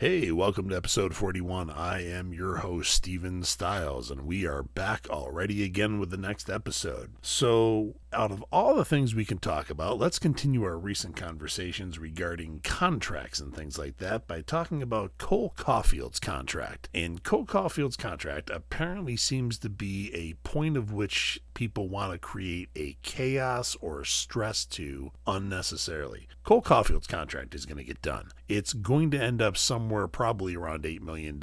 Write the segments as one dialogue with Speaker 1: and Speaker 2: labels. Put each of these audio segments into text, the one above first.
Speaker 1: Hey, welcome to episode 41. I am your host, Steven Stiles, and we are back already again with the next episode. So, out of all the things we can talk about, let's continue our recent conversations regarding contracts and things like that by talking about Cole Caufield's contract. And Cole Caufield's contract apparently seems to be a point of which people want to create a chaos or stress to unnecessarily. Cole Caufield's contract is going to get done. It's going to end up somewhere probably around $8 million.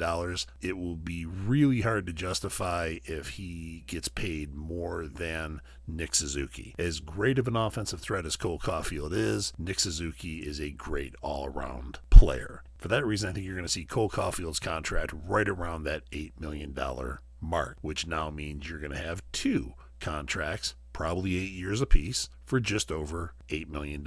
Speaker 1: It will be really hard to justify if he gets paid more than Nick Suzuki. As great of an offensive threat as Cole Caufield is, Nick Suzuki is a great all around player. For that reason, I think you're going to see Cole Caufield's contract right around that $8 million mark, which now means you're going to have two contracts, probably eight years apiece, for just over $8 million.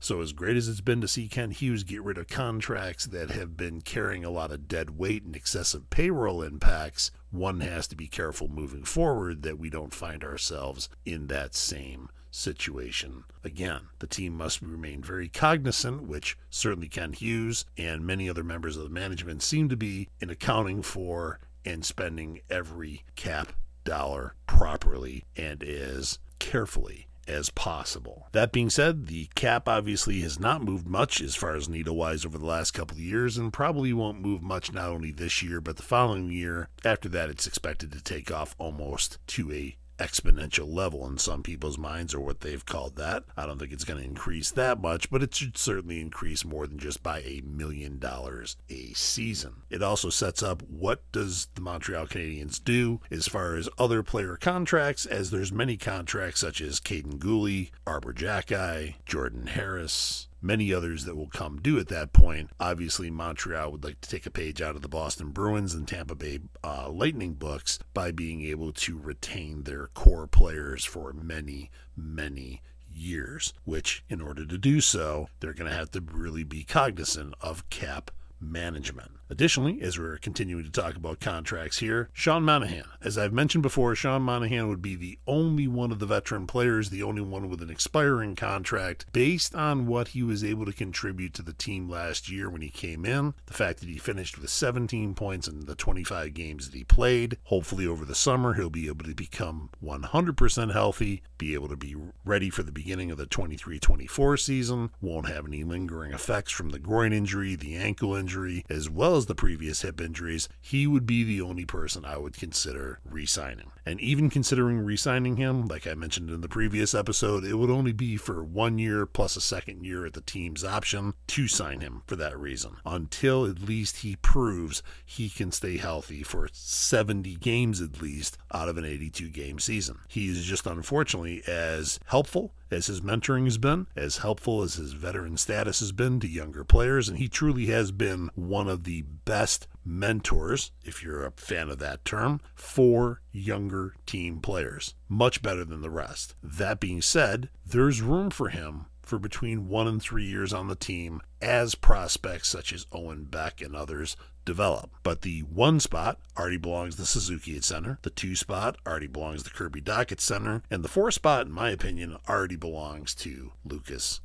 Speaker 1: So, as great as it's been to see Kent Hughes get rid of contracts that have been carrying a lot of dead weight and excessive payroll impacts, one has to be careful moving forward that we don't find ourselves in that same situation. Again, the team must remain very cognizant, which certainly Kent Hughes and many other members of the management seem to be in accounting for and spending every cap dollar properly and as carefully as possible. That being said, the cap obviously has not moved much as far as needle wise over the last couple of years and probably won't move much not only this year but the following year. After that, it's expected to take off almost to a exponential level in some people's minds, or what they've called that. I don't think it's going to increase that much, but it should certainly increase more than just by a million dollars a season. It also sets up what does the Montreal Canadiens do as far as other player contracts, as there's many contracts such as Kaiden Guhle, Arber Xhekaj, Jordan Harris, many others that will come due at that point. Obviously, Montreal would like to take a page out of the Boston Bruins and Tampa Bay uh, Lightning books by being able to retain their core players for many, many years, which, in order to do so, they're going to have to really be cognizant of cap management. Additionally, as we're continuing to talk about contracts here, Sean Monahan. As I've mentioned before, Sean Monahan would be the only one of the veteran players, the only one with an expiring contract, based on what he was able to contribute to the team last year when he came in. The fact that he finished with 17 points in the 25 games that he played. Hopefully, over the summer, he'll be able to become 100% healthy, be able to be ready for the beginning of the 23 24 season, won't have any lingering effects from the groin injury, the ankle injury, as well as the previous hip injuries, he would be the only person I would consider re signing. And even considering re signing him, like I mentioned in the previous episode, it would only be for one year plus a second year at the team's option to sign him for that reason, until at least he proves he can stay healthy for 70 games at least out of an 82 game season. He is just unfortunately as helpful as his mentoring has been, as helpful as his veteran status has been to younger players, and he truly has been one of the best mentors, if you're a fan of that term, for younger team players. Much better than the rest. That being said, there's room for him for between one and three years on the team as prospects such as Owen Beck and others develop. But the one spot already belongs to Suzuki at center. The two spot already belongs to Kirby Dach at center. And the four spot, in my opinion, already belongs to Lucas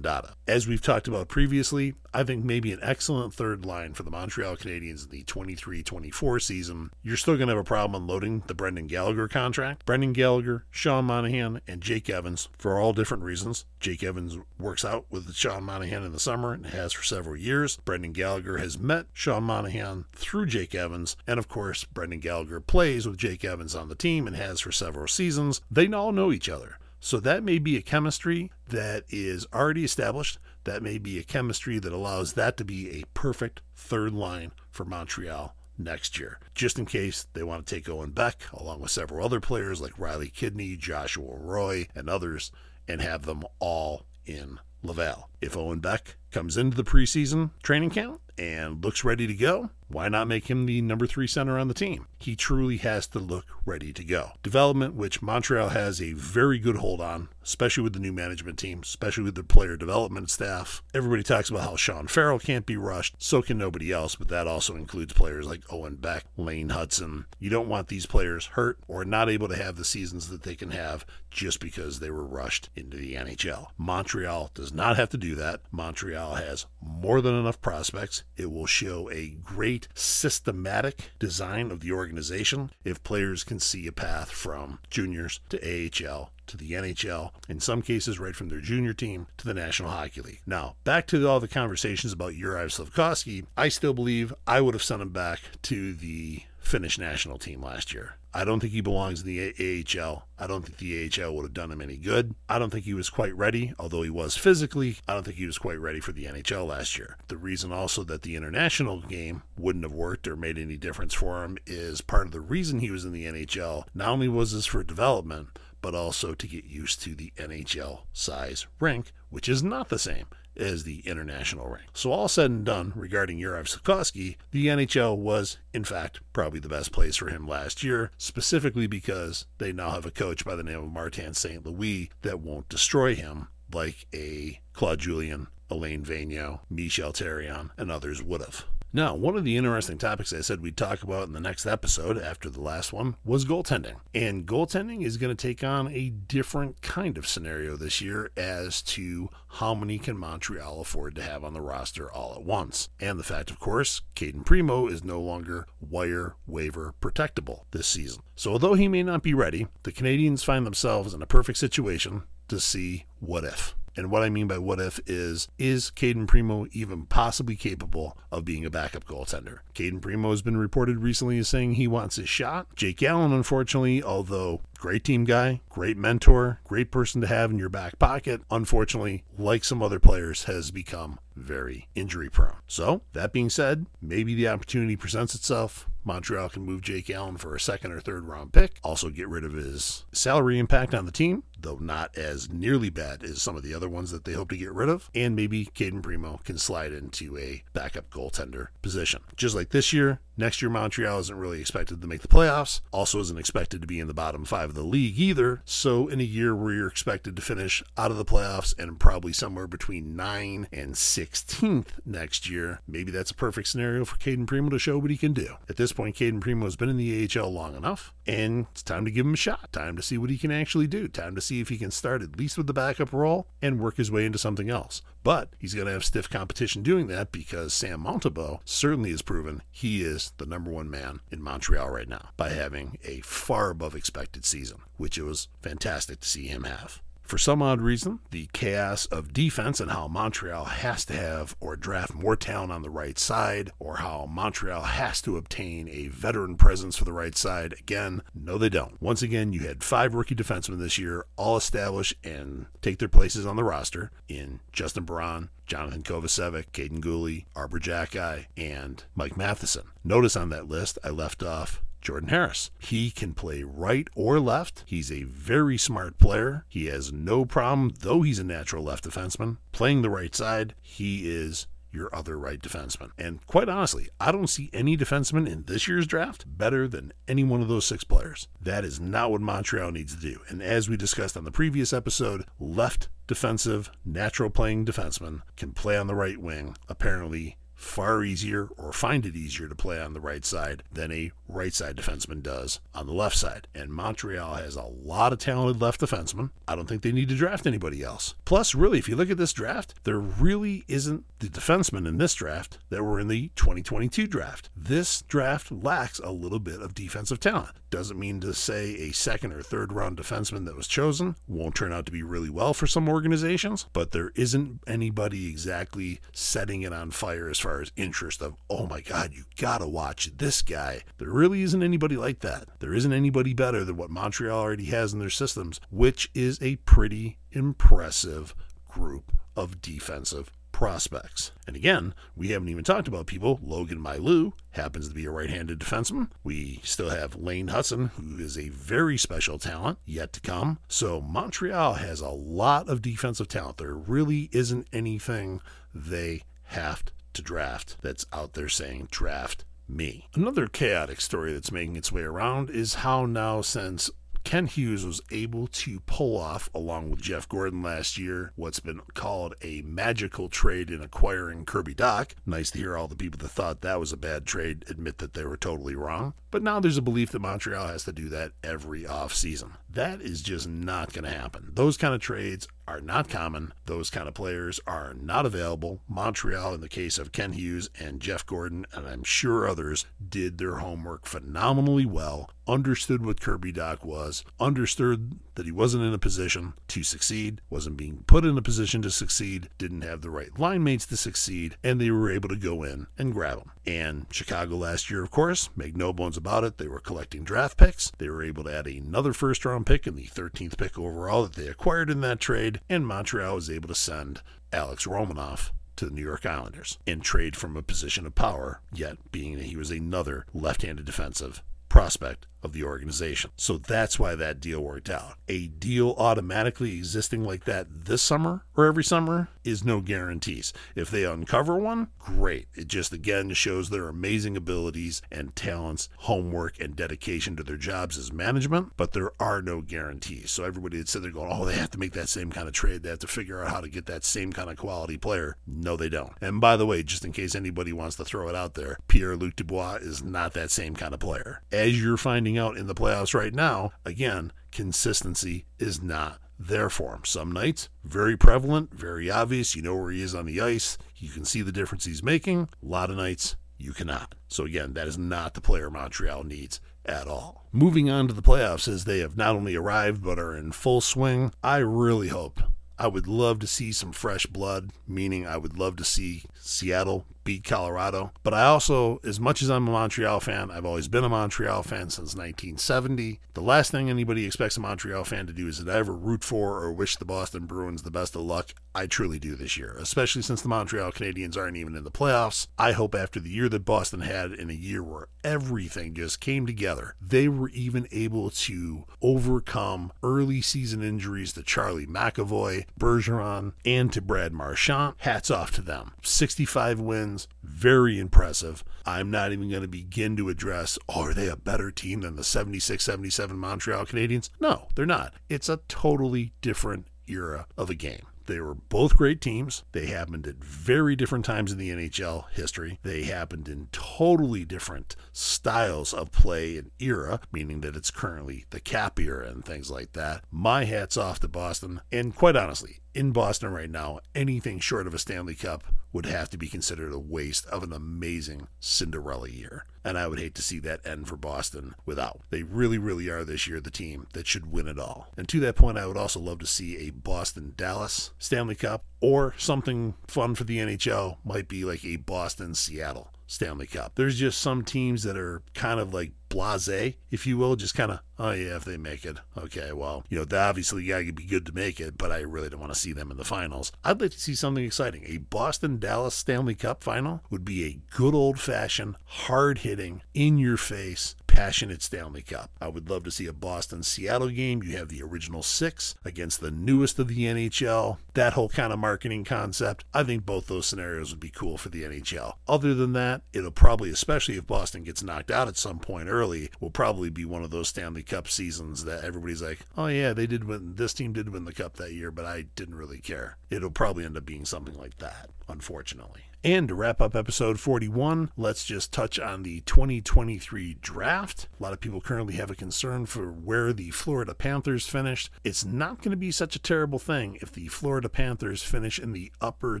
Speaker 1: As we've talked about previously, I think maybe an excellent third line for the Montreal Canadiens in the 23 24 season. You're still going to have a problem unloading the Brendan Gallagher contract. Brendan Gallagher, Sean Monahan, and Jake Evans for all different reasons. Jake Evans works out with Sean Monahan in the summer and has for several years. Brendan Gallagher has met Sean Monahan through Jake Evans. And of course, Brendan Gallagher plays with Jake Evans on the team and has for several seasons. They all know each other. So that may be a chemistry that is already established. That may be a chemistry that allows that to be a perfect third line for Montreal next year, just in case they want to take Owen Beck, along with several other players like Riley Kidney, Joshua Roy, and others, and have them all in Laval. If Owen Beck comes into the preseason training camp and looks ready to go, why not make him the number three center on the team? He truly has to look ready to go. Development, which Montreal has a very good hold on, especially with the new management team, especially with the player development staff. Everybody talks about how Sean Farrell can't be rushed, so can nobody else, but that also includes players like Owen Beck, Lane Hutson. You don't want these players hurt or not able to have the seasons that they can have just because they were rushed into the NHL. Montreal does not have to do that. Montreal has more than enough prospects. It will show a great systematic design of the organization if players can see a path from juniors to AHL to the NHL, in some cases right from their junior team to the National Hockey League. Now, back to all the conversations about Juraj Slafkovsky, I still believe I would have sent him back to the Finnish national team last year. I don't think he belongs in the AHL. I don't think the AHL would have done him any good. I don't think he was quite ready, although he was physically. I don't think he was quite ready for the NHL last year. The reason also that the international game wouldn't have worked or made any difference for him is part of the reason he was in the NHL. Not only was this for development, but also to get used to the NHL size rink, which is not the same as the international rank. So, all said and done regarding Juraj Slafkovsky, the NHL was, in fact, probably the best place for him last year, specifically because they now have a coach by the name of Martin St. Louis that won't destroy him like a Claude Julien, Alain Vigneault, Michel Therrien, and others would have. Now, one of the interesting topics I said we'd talk about in the next episode after the last one was goaltending. And goaltending is going to take on a different kind of scenario this year as to how many can Montreal afford to have on the roster all at once. And the fact, of course, Cayden Primeau is no longer wire waiver protectable this season. So, although he may not be ready, the Canadiens find themselves in a perfect situation to see what if. And what I mean by what if is, is Cayden Primeau even possibly capable of being a backup goaltender? Cayden Primeau has been reported recently as saying he wants his shot. Jake Allen, unfortunately, although great team guy, great mentor, great person to have in your back pocket, unfortunately, like some other players, has become very injury prone. So, that being said, maybe the opportunity presents itself. Montreal can move Jake Allen for a second or third round pick, also get rid of his salary impact on the team, though not as nearly bad as some of the other ones that they hope to get rid of. And maybe Cayden Primeau can slide into a backup goaltender position. Just like this year, next year Montreal isn't really expected to make the playoffs, also isn't expected to be in the bottom five of the league either. So, in a year where you're expected to finish out of the playoffs and probably somewhere between 9 and 16th next year, maybe that's a perfect scenario for Cayden Primeau to show what he can do. At this point, Cayden Primeau has been in the AHL long enough, and it's time to give him a shot. Time to see what he can actually do. Time to see if he can start at least with the backup role and work his way into something else. But he's going to have stiff competition doing that because Sam Montembeault certainly has proven he is the number one man in Montreal right now by having a far above expected season, which it was fantastic to see him have. For some odd reason, the chaos of defense and how Montreal has to have or draft more talent on the right side, or how Montreal has to obtain a veteran presence for the right side, again, no, they don't. Once again, you had five rookie defensemen this year, all establish and take their places on the roster in Justin Barron, Jonathan Kovacevic, Kaiden Guhle, Arber Xhekaj, and Mike Matheson. Notice on that list, I left off Jordan Harris. He can play right or left. He's a very smart player. He has no problem, though he's a natural left defenseman, playing the right side. He is your other right defenseman. And quite honestly, I don't see any defenseman in this year's draft better than any one of those six players. That is not what Montreal needs to do. And as we discussed on the previous episode, left defensive, natural playing defenseman can play on the right wing. Apparently, far easier or find it easier to play on the right side than a right side defenseman does on the left side. And Montreal has a lot of talented left defensemen. I don't think they need to draft anybody else. Plus, really, if you look at this draft, there really isn't the defensemen in this draft that were in the 2022 draft. This draft lacks a little bit of defensive talent. Doesn't mean to say a second or third round defenseman that was chosen won't turn out to be really well for some organizations, but there isn't anybody exactly setting it on fire as far as interest of, oh my God, you gotta watch this guy. There really isn't anybody like that. There isn't anybody better than what Montreal already has in their systems, which is a pretty impressive group of defensive prospects. And again, we haven't even talked about people. Logan Mailloux happens to be a right handed defenseman. We still have Lane Hutson, who is a very special talent yet to come. So Montreal has a lot of defensive talent. There really isn't anything they have to draft that's out there saying draft me. Another chaotic story that's making its way around is how now, since Kent Hughes was able to pull off, along with Jeff Gorton last year, what's been called a magical trade in acquiring Kirby Dach. Nice to hear all the people that thought that was a bad trade admit that they were totally wrong. But now there's a belief that Montreal has to do that every offseason. That is just not going to happen. Those kind of trades are not common. Those kind of players are not available. Montreal, in the case of Kent Hughes and Jeff Gorton, and I'm sure others, did their homework phenomenally well, understood what Kirby Dach was, understood that he wasn't in a position to succeed, wasn't being put in a position to succeed, didn't have the right line mates to succeed, and they were able to go in and grab him. And Chicago last year, of course, make no bones about it, they were collecting draft picks. They were able to add another first round pick and the 13th pick overall that they acquired in that trade, and Montreal was able to send Alex Romanov to the New York Islanders and trade from a position of power, yet being that he was another left handed defensive prospect of the organization. So that's why that deal worked out. A deal automatically existing like that this summer or every summer is no guarantees. If they uncover one, great. It just again shows their amazing abilities and talents, homework, and dedication to their jobs as management, but there are no guarantees. So everybody said they're going, oh, they have to make that same kind of trade. They have to figure out how to get that same kind of quality player. No, they don't. And by the way, just in case anybody wants to throw it out there, Pierre Luc Dubois is not that same kind of player. As you're finding out in the playoffs right now, again, consistency is not there for him. Some nights, very prevalent, very obvious. You know where he is on the ice. You can see the difference he's making. A lot of nights, you cannot. So, again, that is not the player Montreal needs at all. Moving on to the playoffs as they have not only arrived but are in full swing, I really hope. I would love to see some fresh blood, meaning I would love to see Seattle beat Colorado. But I also, as much as I'm a Montreal fan, I've always been a Montreal fan since 1970. The last thing anybody expects a Montreal fan to do is I ever root for or wish the Boston Bruins the best of luck. I truly do this year, especially since the Montreal Canadiens aren't even in the playoffs. I hope after the year that Boston had in a year where everything just came together, they were even able to overcome early season injuries to Charlie McAvoy, Bergeron, and to Brad Marchand. Hats off to them. 65 wins, very impressive. I'm not even going to begin to address, oh, are they a better team than the 76 77 Montreal Canadiens? No, they're not. It's a totally different era of a game. They were both great teams. They happened at very different times in the NHL history. They happened in totally different styles of play and era, meaning that it's currently the cap era and things like that. My hat's off to Boston. And quite honestly, in Boston right now, anything short of a Stanley Cup would have to be considered a waste of an amazing Cinderella year. And I would hate to see that end for Boston without. They really, really are this year the team that should win it all. And to that point, I would also love to see a Boston Dallas Stanley Cup or something fun for the NHL might be like a Boston Seattle Stanley Cup. There's just some teams that are kind of like blase, if you will, just kind of, oh yeah, if they make it, okay, well, you know, they obviously got to be good to make it, but I really don't want to see them in the finals. I'd like to see something exciting. A Boston Dallas Stanley Cup final would be a good old fashioned, hard hitting, in your face, passionate Stanley Cup. I would love to see a Boston Seattle game. You have the original six against the newest of the NHL. That whole kind of marketing concept. I think both those scenarios would be cool for the NHL. Other than that, it'll probably, especially if Boston gets knocked out at some point early, will probably be one of those Stanley Cup seasons that everybody's like, oh yeah, they did win. This team did win the cup that year, but I didn't really care. It'll probably end up being something like that, unfortunately. And to wrap up episode 41, let's just touch on the 2023 draft. A lot of people currently have a concern for where the Florida Panthers finished. It's not going to be such a terrible thing if the Florida Panthers finish in the upper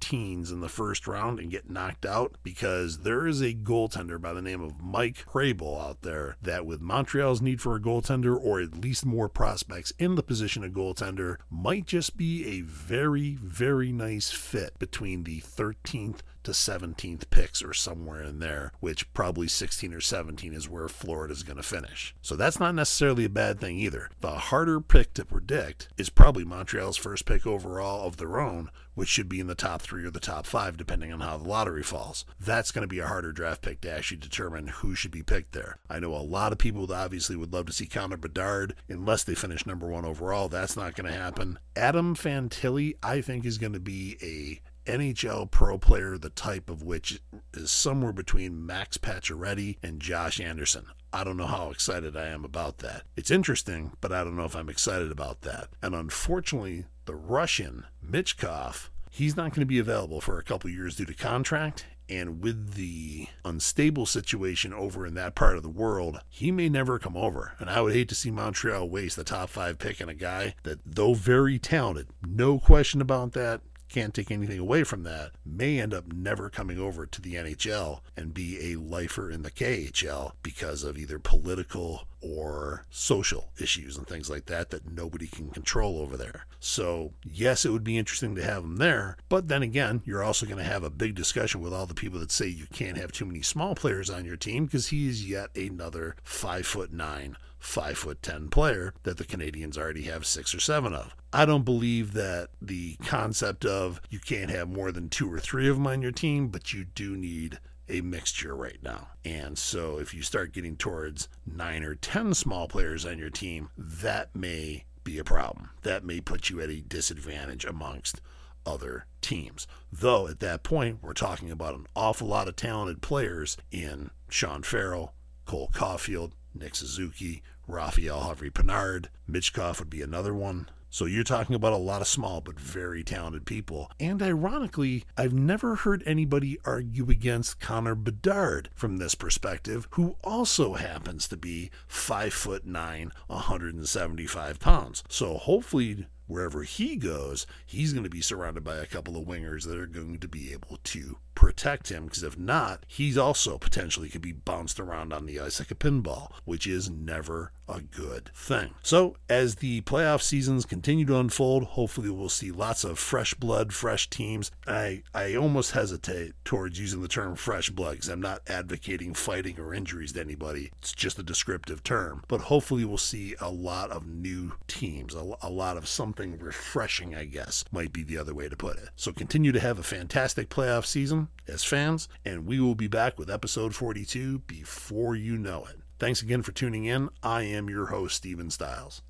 Speaker 1: teens in the first round and get knocked out because there is a goaltender by the name of Mike Hrabal out there that, with Montreal's need for a goaltender or at least more prospects in the position of goaltender, might just be a very, very nice fit between the 13th to 17th picks or somewhere in there, which probably 16 or 17 is where Florida's going to finish. So that's not necessarily a bad thing either. The harder pick to predict is probably Montreal's first pick overall of their own, which should be in the top three or the top five, depending on how the lottery falls. That's going to be a harder draft pick to actually determine who should be picked there. I know a lot of people obviously would love to see Connor Bedard unless they finish number one overall. That's not going to happen. Adam Fantilli, I think, is going to be a NHL pro player, the type of which is somewhere between Max Pacioretty and Josh Anderson. I don't know how excited I am about that. It's interesting, but I don't know if I'm excited about that. And unfortunately, the Russian, Michkov, he's not going to be available for a couple years due to contract. And with the unstable situation over in that part of the world, he may never come over. And I would hate to see Montreal waste the top five pick on a guy that, though very talented, no question about that, can't take anything away from that, may end up never coming over to the NHL and be a lifer in the KHL because of either political or social issues and things like that that nobody can control over there. So, yes, it would be interesting to have him there, but then again, you're also going to have a big discussion with all the people that say you can't have too many small players on your team because he is yet another five foot nine five foot ten player that the Canadiens already have six or seven of. I don't believe that the concept of you can't have more than two or three of them on your team, but you do need a mixture right now. And so if you start getting towards nine or 10 small players on your team, that may be a problem. That may put you at a disadvantage amongst other teams. Though at that point, we're talking about an awful lot of talented players in Sean Farrell, Cole Caufield, Nick Suzuki, Raphael Harvey Pinard, Michkov would be another one. So you're talking about a lot of small but very talented people. And ironically, I've never heard anybody argue against Connor Bedard from this perspective, who also happens to be five foot nine, 175 pounds. So hopefully wherever he goes, he's going to be surrounded by a couple of wingers that are going to be able to protect him because if not, he's also potentially could be bounced around on the ice like a pinball, which is never a good thing. So, as the playoff seasons continue to unfold, hopefully we'll see lots of fresh blood, fresh teams. I I almost hesitate towards using the term fresh blood because I'm not advocating fighting or injuries to anybody. It's just a descriptive term. But hopefully we'll see a lot of new teams, a, a lot of something refreshing, I guess, might be the other way to put it. So continue to have a fantastic playoff season as fans, and we will be back with episode 42 before you know it. Thanks again for tuning in. I am your host, Steven Stiles.